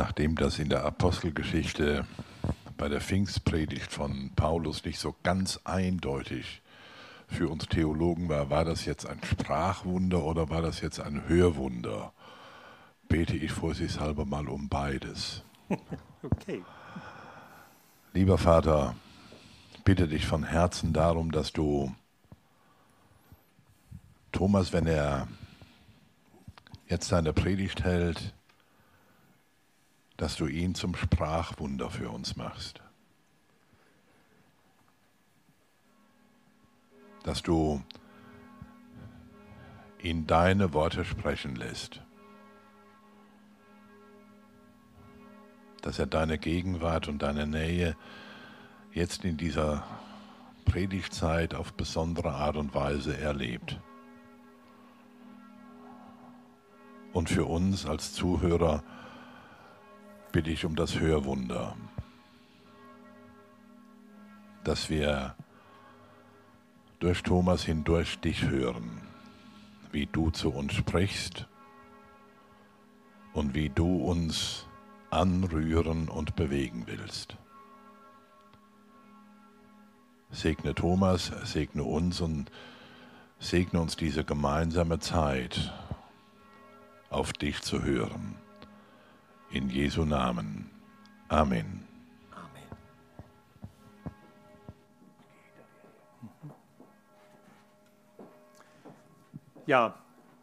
nachdem das in der Apostelgeschichte bei der Pfingstpredigt von Paulus nicht so ganz eindeutig für uns Theologen war, war das jetzt ein Sprachwunder oder war das jetzt ein Hörwunder? Bete ich vorsichtshalber mal um beides. Okay. Lieber Vater, bitte dich von Herzen darum, dass du Thomas, wenn er jetzt seine Predigt hält, dass du ihn zum Sprachwunder für uns machst. Dass du ihn deine Worte sprechen lässt. Dass er deine Gegenwart und deine Nähe jetzt in dieser Predigtzeit auf besondere Art und Weise erlebt. Und für uns als Zuhörer bitte ich um das Hörwunder, dass wir durch Thomas hindurch dich hören, wie du zu uns sprichst und wie du uns anrühren und bewegen willst. Segne Thomas, segne uns und segne uns diese gemeinsame Zeit, auf dich zu hören. In Jesu Namen. Amen. Amen. Ja,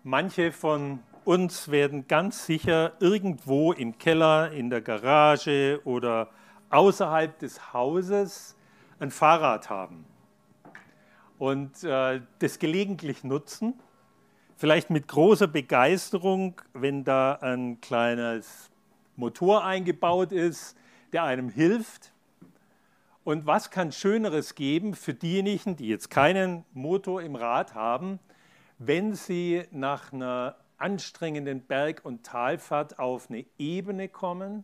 manche von uns werden ganz sicher irgendwo im Keller, in der Garage oder außerhalb des Hauses ein Fahrrad haben und äh, das gelegentlich nutzen, vielleicht mit großer Begeisterung, wenn da ein kleines Motor eingebaut ist, der einem hilft. Und was kann Schöneres geben für diejenigen, die jetzt keinen Motor im Rad haben, wenn sie nach einer anstrengenden Berg- und Talfahrt auf eine Ebene kommen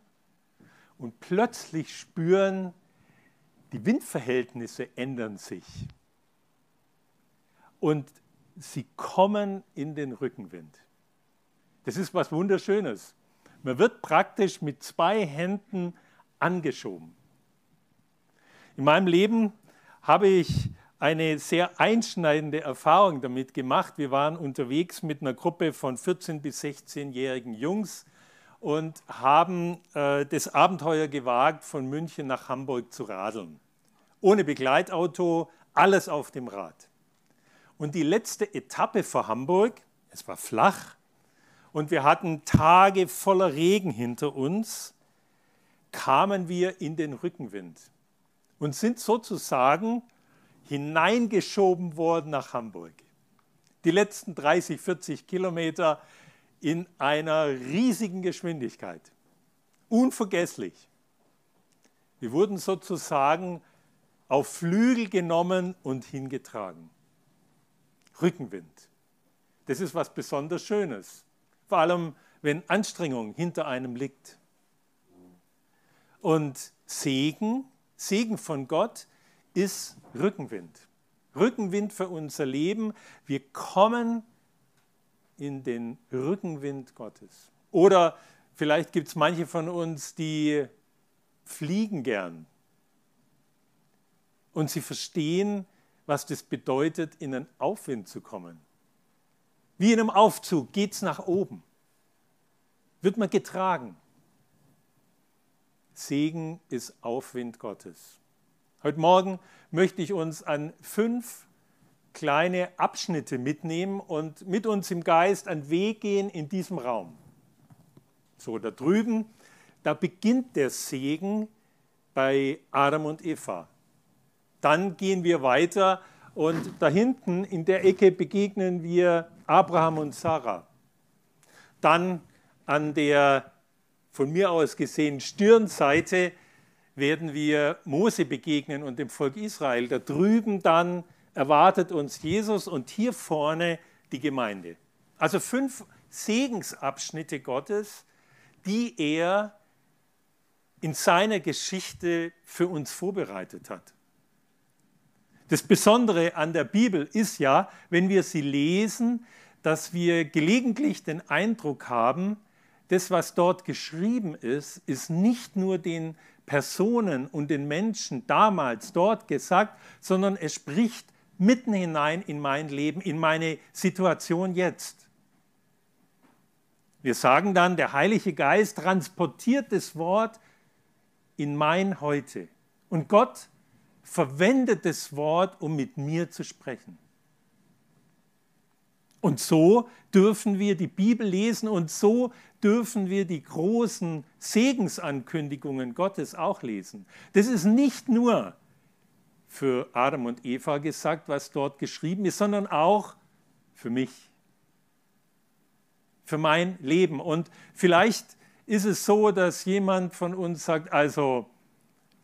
und plötzlich spüren, die Windverhältnisse ändern sich. Und sie kommen in den Rückenwind. Das ist was Wunderschönes. Man wird praktisch mit zwei Händen angeschoben. In meinem Leben habe ich eine sehr einschneidende Erfahrung damit gemacht. Wir waren unterwegs mit einer Gruppe von 14- bis 16-jährigen Jungs und haben äh, das Abenteuer gewagt, von München nach Hamburg zu radeln. Ohne Begleitauto, alles auf dem Rad. Und die letzte Etappe vor Hamburg, es war flach, und wir hatten Tage voller Regen hinter uns, kamen wir in den Rückenwind und sind sozusagen hineingeschoben worden nach Hamburg. Die letzten 30, 40 Kilometer in einer riesigen Geschwindigkeit. Unvergesslich. Wir wurden sozusagen auf Flügel genommen und hingetragen. Rückenwind. Das ist was besonders Schönes vor allem wenn Anstrengung hinter einem liegt. Und Segen, Segen von Gott ist Rückenwind. Rückenwind für unser Leben. Wir kommen in den Rückenwind Gottes. Oder vielleicht gibt es manche von uns, die fliegen gern. Und sie verstehen, was das bedeutet, in einen Aufwind zu kommen. Wie in einem Aufzug geht es nach oben. Wird man getragen. Segen ist Aufwind Gottes. Heute Morgen möchte ich uns an fünf kleine Abschnitte mitnehmen und mit uns im Geist einen Weg gehen in diesem Raum. So, da drüben, da beginnt der Segen bei Adam und Eva. Dann gehen wir weiter und da hinten in der Ecke begegnen wir Abraham und Sarah. Dann an der von mir aus gesehen Stirnseite werden wir Mose begegnen und dem Volk Israel. Da drüben dann erwartet uns Jesus und hier vorne die Gemeinde. Also fünf Segensabschnitte Gottes, die er in seiner Geschichte für uns vorbereitet hat. Das Besondere an der Bibel ist ja, wenn wir sie lesen, dass wir gelegentlich den Eindruck haben, das, was dort geschrieben ist, ist nicht nur den Personen und den Menschen damals dort gesagt, sondern es spricht mitten hinein in mein Leben, in meine Situation jetzt. Wir sagen dann, der Heilige Geist transportiert das Wort in mein Heute. Und Gott verwendet das Wort, um mit mir zu sprechen. Und so dürfen wir die Bibel lesen und so dürfen wir die großen Segensankündigungen Gottes auch lesen. Das ist nicht nur für Adam und Eva gesagt, was dort geschrieben ist, sondern auch für mich, für mein Leben. Und vielleicht ist es so, dass jemand von uns sagt, also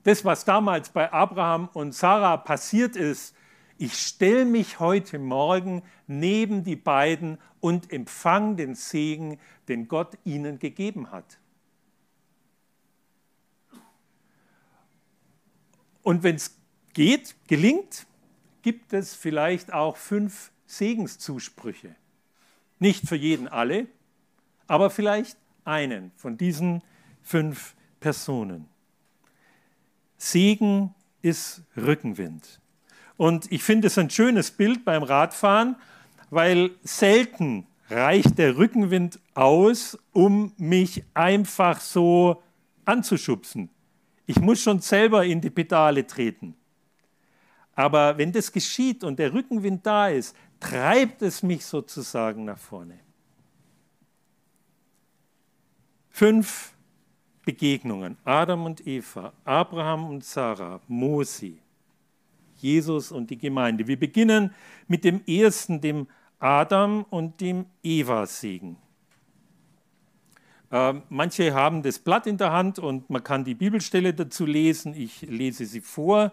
das, was damals bei Abraham und Sarah passiert ist, ich stelle mich heute Morgen neben die beiden und empfange den Segen, den Gott ihnen gegeben hat. Und wenn es geht, gelingt, gibt es vielleicht auch fünf Segenszusprüche. Nicht für jeden alle, aber vielleicht einen von diesen fünf Personen. Segen ist Rückenwind. Und ich finde es ein schönes Bild beim Radfahren, weil selten reicht der Rückenwind aus, um mich einfach so anzuschubsen. Ich muss schon selber in die Pedale treten. Aber wenn das geschieht und der Rückenwind da ist, treibt es mich sozusagen nach vorne. Fünf Begegnungen. Adam und Eva, Abraham und Sarah, Mose, Jesus und die Gemeinde. Wir beginnen mit dem ersten, dem Adam und dem Eva-Segen. Äh, manche haben das Blatt in der Hand und man kann die Bibelstelle dazu lesen. Ich lese sie vor.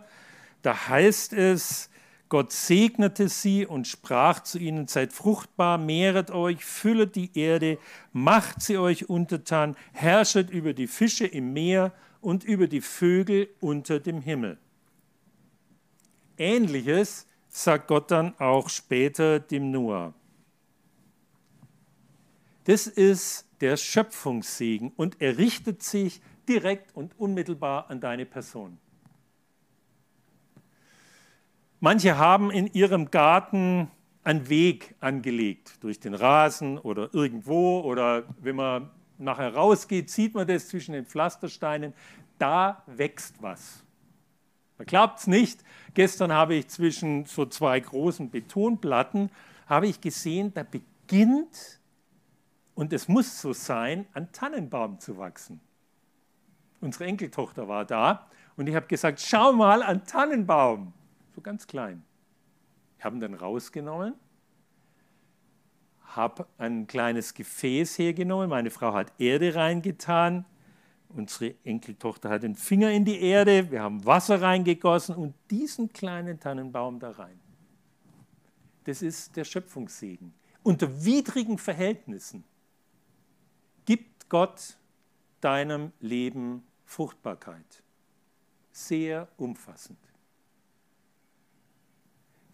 Da heißt es, Gott segnete sie und sprach zu ihnen, seid fruchtbar, mehret euch, füllet die Erde, macht sie euch untertan, herrschet über die Fische im Meer und über die Vögel unter dem Himmel. Ähnliches sagt Gott dann auch später dem Noah. Das ist der Schöpfungssegen und er richtet sich direkt und unmittelbar an deine Person. Manche haben in ihrem Garten einen Weg angelegt, durch den Rasen oder irgendwo, oder wenn man nachher rausgeht, sieht man das zwischen den Pflastersteinen. Da wächst was. Man glaubt es nicht. Gestern habe ich zwischen so zwei großen Betonplatten habe ich gesehen, da beginnt, und es muss so sein, ein Tannenbaum zu wachsen. Unsere Enkeltochter war da und ich habe gesagt, schau mal, ein Tannenbaum. So ganz klein. Ich habe ihn dann rausgenommen, habe ein kleines Gefäß hergenommen, meine Frau hat Erde reingetan, Unsere Enkeltochter hat den Finger in die Erde, wir haben Wasser reingegossen und diesen kleinen Tannenbaum da rein. Das ist der Schöpfungssegen. Unter widrigen Verhältnissen gibt Gott deinem Leben Fruchtbarkeit. Sehr umfassend.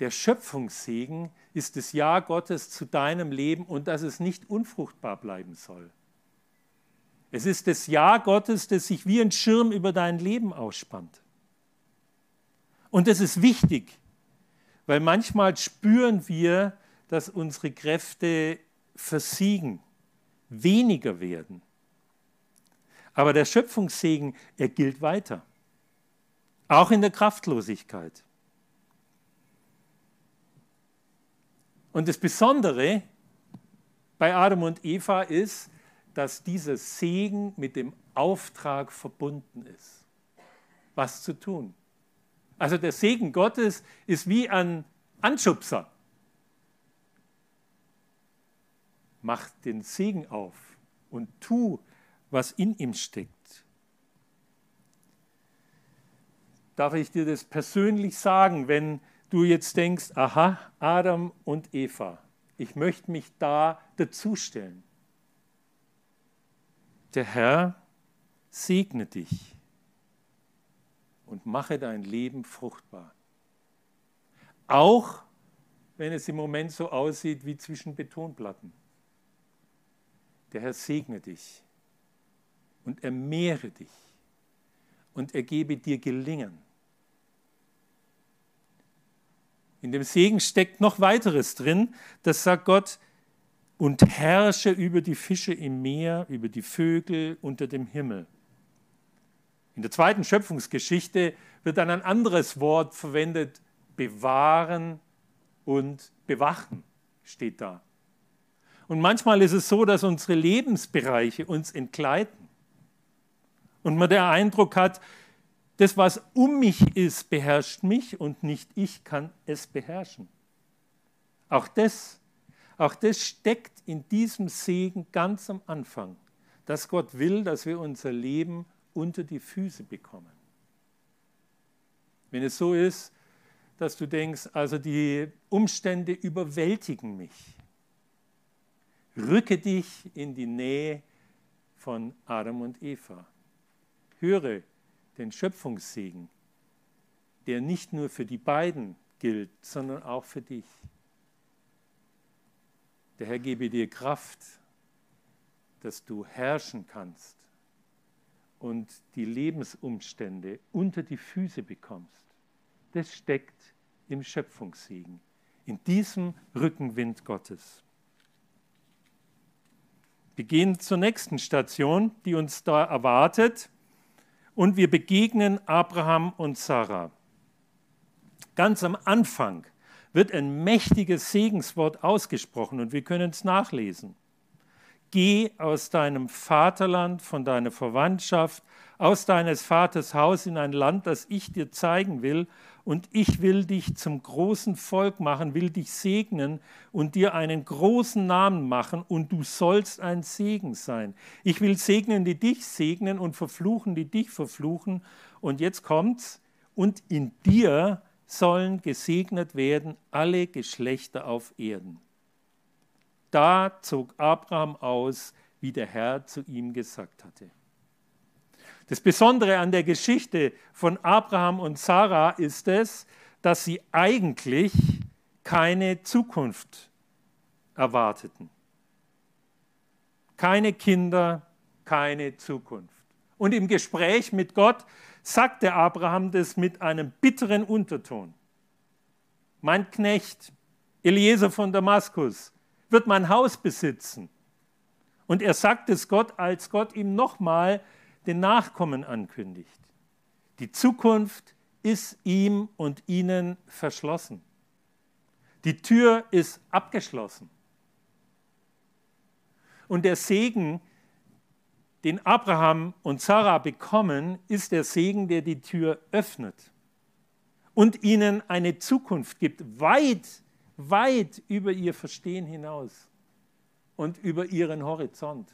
Der Schöpfungssegen ist das Ja Gottes zu deinem Leben und dass es nicht unfruchtbar bleiben soll. Es ist das Ja Gottes, das sich wie ein Schirm über dein Leben ausspannt. Und das ist wichtig, weil manchmal spüren wir, dass unsere Kräfte versiegen, weniger werden. Aber der Schöpfungssegen, er gilt weiter. Auch in der Kraftlosigkeit. Und das Besondere bei Adam und Eva ist, dass dieser Segen mit dem Auftrag verbunden ist, was zu tun. Also der Segen Gottes ist wie ein Anschubser. Mach den Segen auf und tu, was in ihm steckt. Darf ich dir das persönlich sagen, wenn du jetzt denkst, aha, Adam und Eva, ich möchte mich da dazustellen. Der Herr segne dich und mache dein Leben fruchtbar. Auch wenn es im Moment so aussieht wie zwischen Betonplatten. Der Herr segne dich und er mehre dich und er gebe dir Gelingen. In dem Segen steckt noch weiteres drin. Das sagt Gott, und herrsche über die Fische im Meer, über die Vögel unter dem Himmel. In der zweiten Schöpfungsgeschichte wird dann ein anderes Wort verwendet, bewahren und bewachen, steht da. Und manchmal ist es so, dass unsere Lebensbereiche uns entgleiten und man den Eindruck hat, das, was um mich ist, beherrscht mich und nicht ich kann es beherrschen. Auch das, auch das steckt in diesem Segen ganz am Anfang, dass Gott will, dass wir unser Leben unter die Füße bekommen. Wenn es so ist, dass du denkst, also die Umstände überwältigen mich, rücke dich in die Nähe von Adam und Eva. Höre den Schöpfungssegen, der nicht nur für die beiden gilt, sondern auch für dich. Der Herr gebe dir Kraft, dass du herrschen kannst und die Lebensumstände unter die Füße bekommst. Das steckt im Schöpfungssegen, in diesem Rückenwind Gottes. Wir gehen zur nächsten Station, die uns da erwartet und wir begegnen Abraham und Sarah. Ganz am Anfang wird ein mächtiges Segenswort ausgesprochen und wir können es nachlesen. Geh aus deinem Vaterland, von deiner Verwandtschaft, aus deines Vaters Haus in ein Land, das ich dir zeigen will, und ich will dich zum großen Volk machen, will dich segnen und dir einen großen Namen machen, und du sollst ein Segen sein. Ich will segnen, die dich segnen, und verfluchen, die dich verfluchen. Und jetzt kommt's, und in dir sollen gesegnet werden alle Geschlechter auf Erden. Da zog Abraham aus, wie der Herr zu ihm gesagt hatte. Das Besondere an der Geschichte von Abraham und Sarah ist es, dass sie eigentlich keine Zukunft erwarteten. Keine Kinder, keine Zukunft. Und im Gespräch mit Gott sagte Abraham das mit einem bitteren Unterton. Mein Knecht, Eliezer von Damaskus, wird mein Haus besitzen. Und er sagt es Gott, als Gott ihm nochmal den Nachkommen ankündigt. Die Zukunft ist ihm und ihnen verschlossen. Die Tür ist abgeschlossen. Und der Segen, den Abraham und Sarah bekommen, ist der Segen, der die Tür öffnet und ihnen eine Zukunft gibt, weit weit über ihr Verstehen hinaus und über ihren Horizont.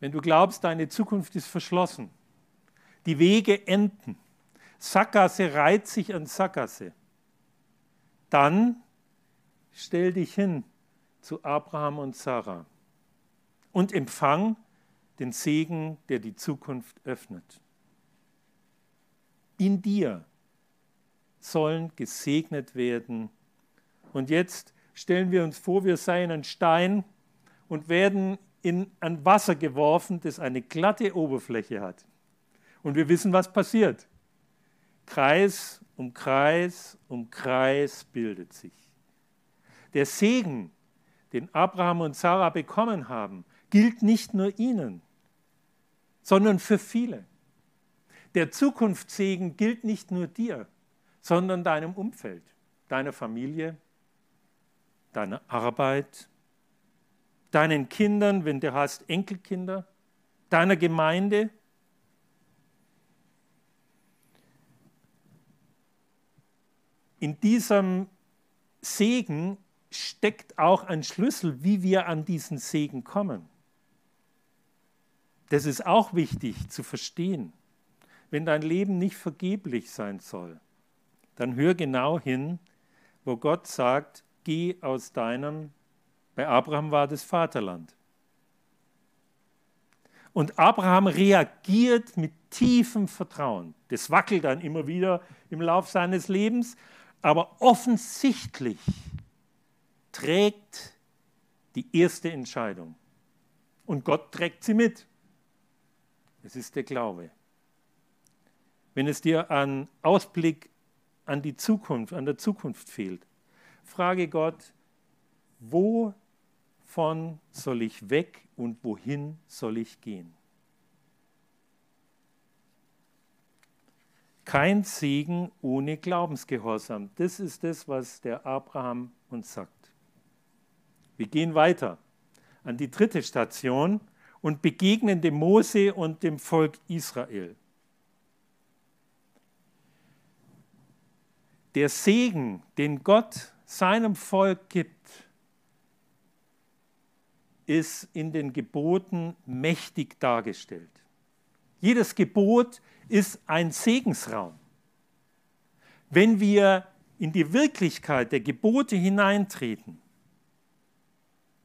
Wenn du glaubst, deine Zukunft ist verschlossen, die Wege enden, Sackgasse reiht sich an Sackgasse, dann stell dich hin zu Abraham und Sarah und empfang den Segen, der die Zukunft öffnet. In dir sollen gesegnet werden. Und jetzt stellen wir uns vor, wir seien ein Stein und werden in ein Wasser geworfen, das eine glatte Oberfläche hat. Und wir wissen, was passiert. Kreis um Kreis um Kreis bildet sich. Der Segen, den Abraham und Sarah bekommen haben, gilt nicht nur ihnen, sondern für viele. Der Zukunftssegen gilt nicht nur dir, sondern deinem Umfeld, deiner Familie, deiner Arbeit, deinen Kindern, wenn du hast Enkelkinder, deiner Gemeinde. In diesem Segen steckt auch ein Schlüssel, wie wir an diesen Segen kommen. Das ist auch wichtig zu verstehen, wenn dein Leben nicht vergeblich sein soll dann hör genau hin, wo Gott sagt, geh aus deinem, bei Abraham war das Vaterland. Und Abraham reagiert mit tiefem Vertrauen. Das wackelt dann immer wieder im Lauf seines Lebens, aber offensichtlich trägt die erste Entscheidung. Und Gott trägt sie mit. Es ist der Glaube. Wenn es dir an Ausblick an die Zukunft, an der Zukunft fehlt, frage Gott, wovon soll ich weg und wohin soll ich gehen? Kein Segen ohne Glaubensgehorsam. Das ist das, was der Abraham uns sagt. Wir gehen weiter an die dritte Station und begegnen dem Mose und dem Volk Israel. Der Segen, den Gott seinem Volk gibt, ist in den Geboten mächtig dargestellt. Jedes Gebot ist ein Segensraum. Wenn wir in die Wirklichkeit der Gebote hineintreten,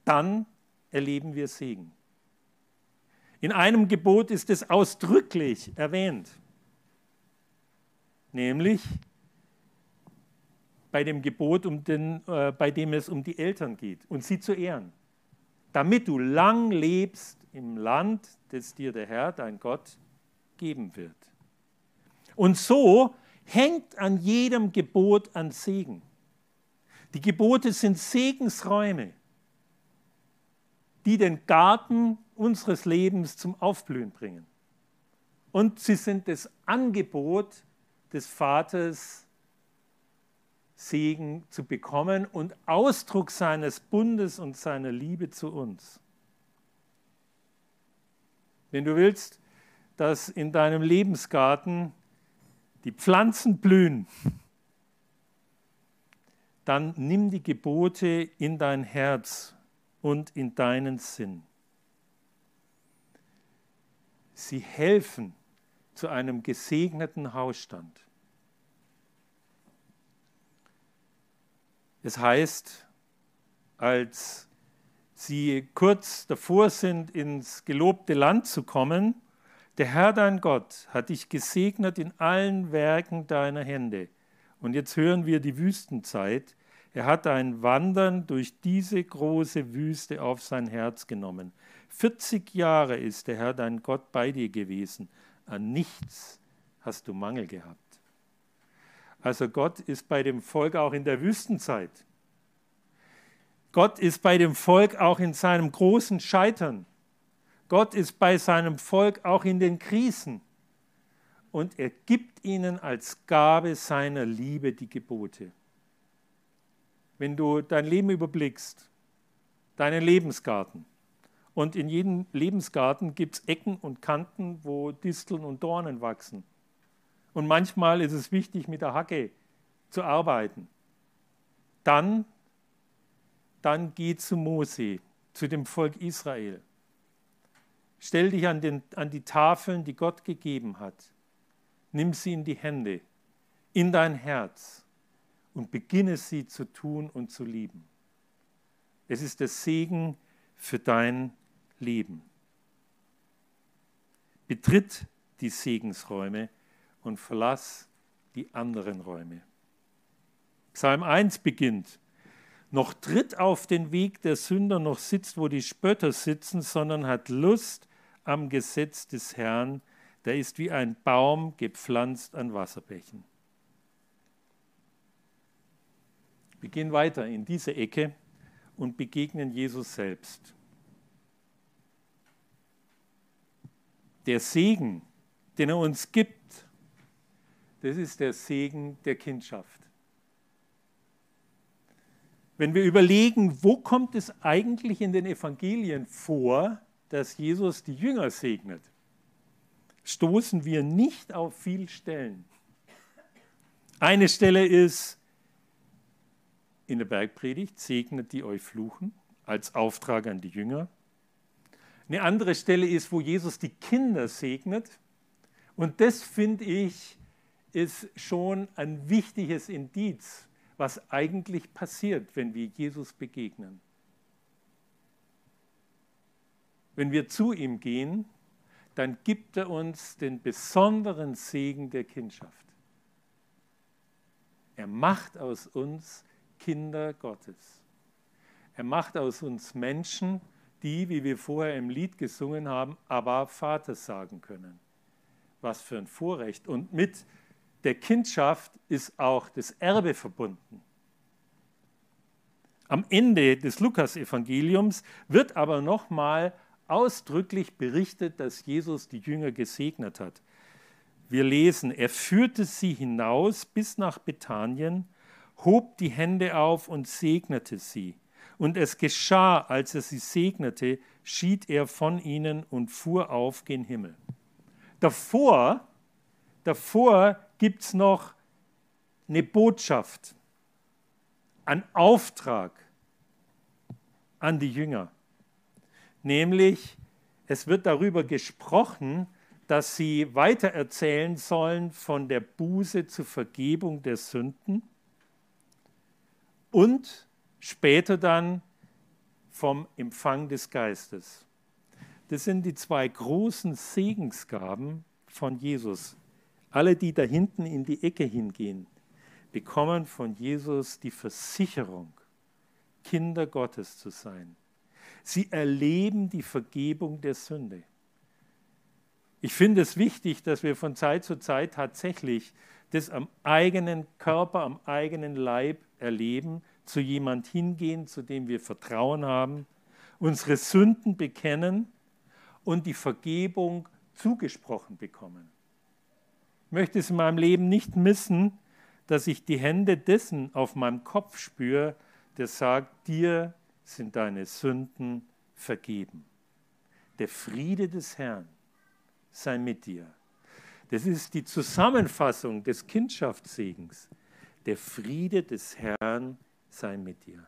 dann erleben wir Segen. In einem Gebot ist es ausdrücklich erwähnt, nämlich bei dem Gebot, um den, äh, bei dem es um die Eltern geht und sie zu ehren, damit du lang lebst im Land, das dir der Herr, dein Gott, geben wird. Und so hängt an jedem Gebot an Segen. Die Gebote sind Segensräume die den Garten unseres Lebens zum Aufblühen bringen. Und sie sind das Angebot des Vaters, Segen zu bekommen und Ausdruck seines Bundes und seiner Liebe zu uns. Wenn du willst, dass in deinem Lebensgarten die Pflanzen blühen, dann nimm die Gebote in dein Herz und in deinen Sinn. Sie helfen zu einem gesegneten Hausstand. Es heißt, als sie kurz davor sind, ins gelobte Land zu kommen, der Herr dein Gott hat dich gesegnet in allen Werken deiner Hände. Und jetzt hören wir die Wüstenzeit, er hat ein Wandern durch diese große Wüste auf sein Herz genommen. 40 Jahre ist der Herr dein Gott bei dir gewesen. An nichts hast du Mangel gehabt. Also Gott ist bei dem Volk auch in der Wüstenzeit. Gott ist bei dem Volk auch in seinem großen Scheitern. Gott ist bei seinem Volk auch in den Krisen. Und er gibt ihnen als Gabe seiner Liebe die Gebote wenn du dein Leben überblickst, deinen Lebensgarten. Und in jedem Lebensgarten gibt es Ecken und Kanten, wo Disteln und Dornen wachsen. Und manchmal ist es wichtig, mit der Hacke zu arbeiten. Dann, dann geh zu Mose, zu dem Volk Israel. Stell dich an, den, an die Tafeln, die Gott gegeben hat. Nimm sie in die Hände, in dein Herz und beginne sie zu tun und zu lieben. Es ist der Segen für dein Leben. Betritt die Segensräume und verlass die anderen Räume. Psalm 1 beginnt, noch tritt auf den Weg der Sünder, noch sitzt, wo die Spötter sitzen, sondern hat Lust am Gesetz des Herrn, der ist wie ein Baum gepflanzt an Wasserbächen. Wir gehen weiter in diese Ecke und begegnen Jesus selbst. Der Segen, den er uns gibt, das ist der Segen der Kindschaft. Wenn wir überlegen, wo kommt es eigentlich in den Evangelien vor, dass Jesus die Jünger segnet, stoßen wir nicht auf viele Stellen. Eine Stelle ist in der Bergpredigt, segnet die euch fluchen, als Auftrag an die Jünger. Eine andere Stelle ist, wo Jesus die Kinder segnet. Und das finde ich ist schon ein wichtiges Indiz, was eigentlich passiert, wenn wir Jesus begegnen. Wenn wir zu ihm gehen, dann gibt er uns den besonderen Segen der Kindschaft. Er macht aus uns Kinder Gottes. Er macht aus uns Menschen, die, wie wir vorher im Lied gesungen haben, aber Vater sagen können. Was für ein Vorrecht. Und mit der Kindschaft ist auch das Erbe verbunden. Am Ende des Lukasevangeliums wird aber nochmal ausdrücklich berichtet, dass Jesus die Jünger gesegnet hat. Wir lesen, er führte sie hinaus bis nach Bethanien, hob die Hände auf und segnete sie. Und es geschah, als er sie segnete, schied er von ihnen und fuhr auf gen Himmel. Davor, davor gibt es noch eine Botschaft, einen Auftrag an die Jünger. Nämlich, es wird darüber gesprochen, dass sie weitererzählen sollen von der Buße zur Vergebung der Sünden und später dann vom Empfang des Geistes. Das sind die zwei großen Segensgaben von Jesus. Alle, die da hinten in die Ecke hingehen, bekommen von Jesus die Versicherung, Kinder Gottes zu sein. Sie erleben die Vergebung der Sünde. Ich finde es wichtig, dass wir von Zeit zu Zeit tatsächlich das am eigenen Körper, am eigenen Leib erleben, zu jemand hingehen, zu dem wir Vertrauen haben, unsere Sünden bekennen und die Vergebung zugesprochen bekommen. Möchte es in meinem Leben nicht missen, dass ich die Hände dessen auf meinem Kopf spüre, der sagt, dir sind deine Sünden vergeben. Der Friede des Herrn sei mit dir. Das ist die Zusammenfassung des Kindschaftssegens. Der Friede des Herrn sei mit dir.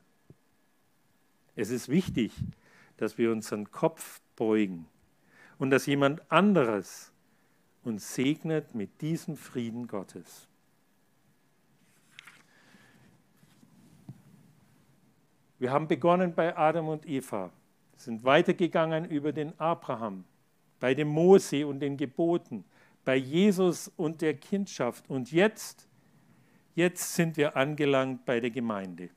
Es ist wichtig, dass wir unseren Kopf beugen und dass jemand anderes uns segnet mit diesem Frieden Gottes. Wir haben begonnen bei Adam und Eva, sind weitergegangen über den Abraham, bei dem Mose und den Geboten, bei Jesus und der Kindschaft und jetzt, jetzt sind wir angelangt bei der Gemeinde.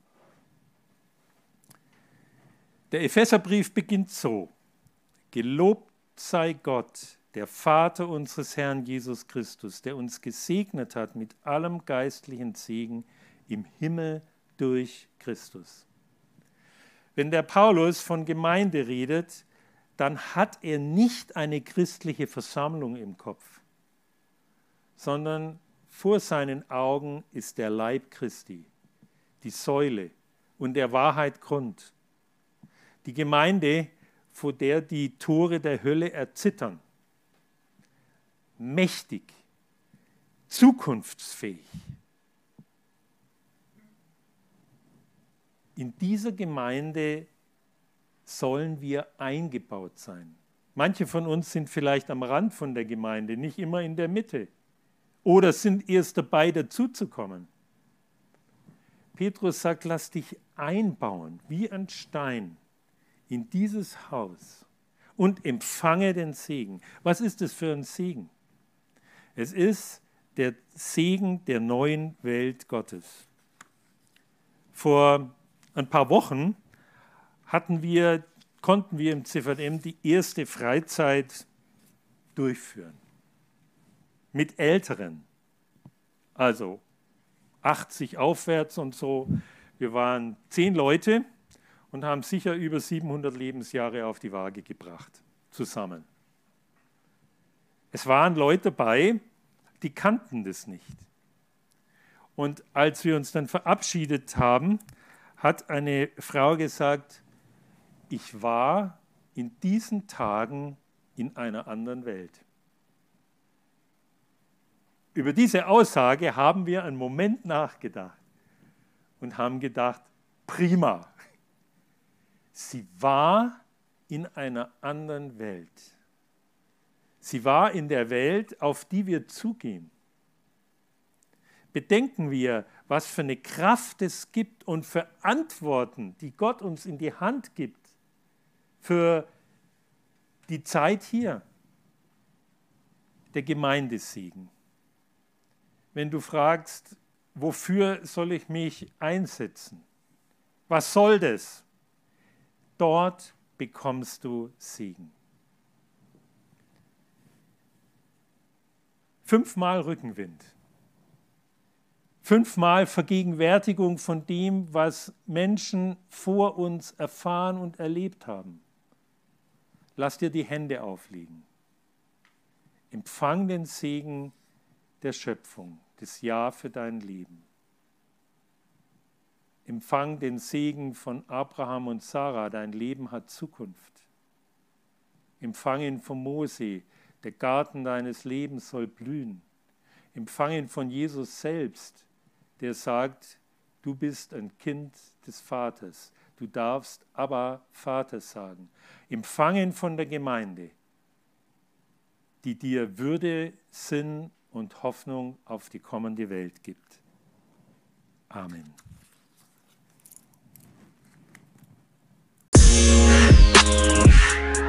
Der Epheserbrief beginnt so: Gelobt sei Gott, der Vater unseres Herrn Jesus Christus, der uns gesegnet hat mit allem geistlichen Segen im Himmel durch Christus. Wenn der Paulus von Gemeinde redet, dann hat er nicht eine christliche Versammlung im Kopf, sondern vor seinen Augen ist der Leib Christi, die Säule und der Wahrheit Grund. Die Gemeinde, vor der die Tore der Hölle erzittern, mächtig, zukunftsfähig. in dieser Gemeinde sollen wir eingebaut sein. Manche von uns sind vielleicht am Rand von der Gemeinde, nicht immer in der Mitte oder sind erst dabei, dazuzukommen. Petrus sagt, lass dich einbauen wie ein Stein in dieses Haus und empfange den Segen. Was ist es für ein Segen? Es ist der Segen der neuen Welt Gottes. Vor ein paar Wochen hatten wir, konnten wir im CVM die erste Freizeit durchführen. Mit Älteren, also 80 aufwärts und so. Wir waren zehn Leute und haben sicher über 700 Lebensjahre auf die Waage gebracht, zusammen. Es waren Leute dabei, die kannten das nicht. Und als wir uns dann verabschiedet haben, hat eine Frau gesagt, ich war in diesen Tagen in einer anderen Welt. Über diese Aussage haben wir einen Moment nachgedacht und haben gedacht, prima. Sie war in einer anderen Welt. Sie war in der Welt, auf die wir zugehen. Bedenken wir, was für eine Kraft es gibt und für Antworten, die Gott uns in die Hand gibt für die Zeit hier, der Gemeindesegen. Wenn du fragst, wofür soll ich mich einsetzen? Was soll das? Dort, bekommst du Segen. Fünfmal Rückenwind. Fünfmal Vergegenwärtigung von dem, was Menschen vor uns erfahren und erlebt haben. Lass dir die Hände auflegen. Empfang den Segen der Schöpfung, das Ja für dein Leben. Empfang den Segen von Abraham und Sarah, dein Leben hat Zukunft. Empfang ihn von Mose, der Garten deines Lebens soll blühen. Empfangen von Jesus selbst, der sagt, du bist ein Kind des Vaters. Du darfst aber Vater sagen. Empfangen von der Gemeinde, die dir Würde, Sinn und Hoffnung auf die kommende Welt gibt. Amen. Thank.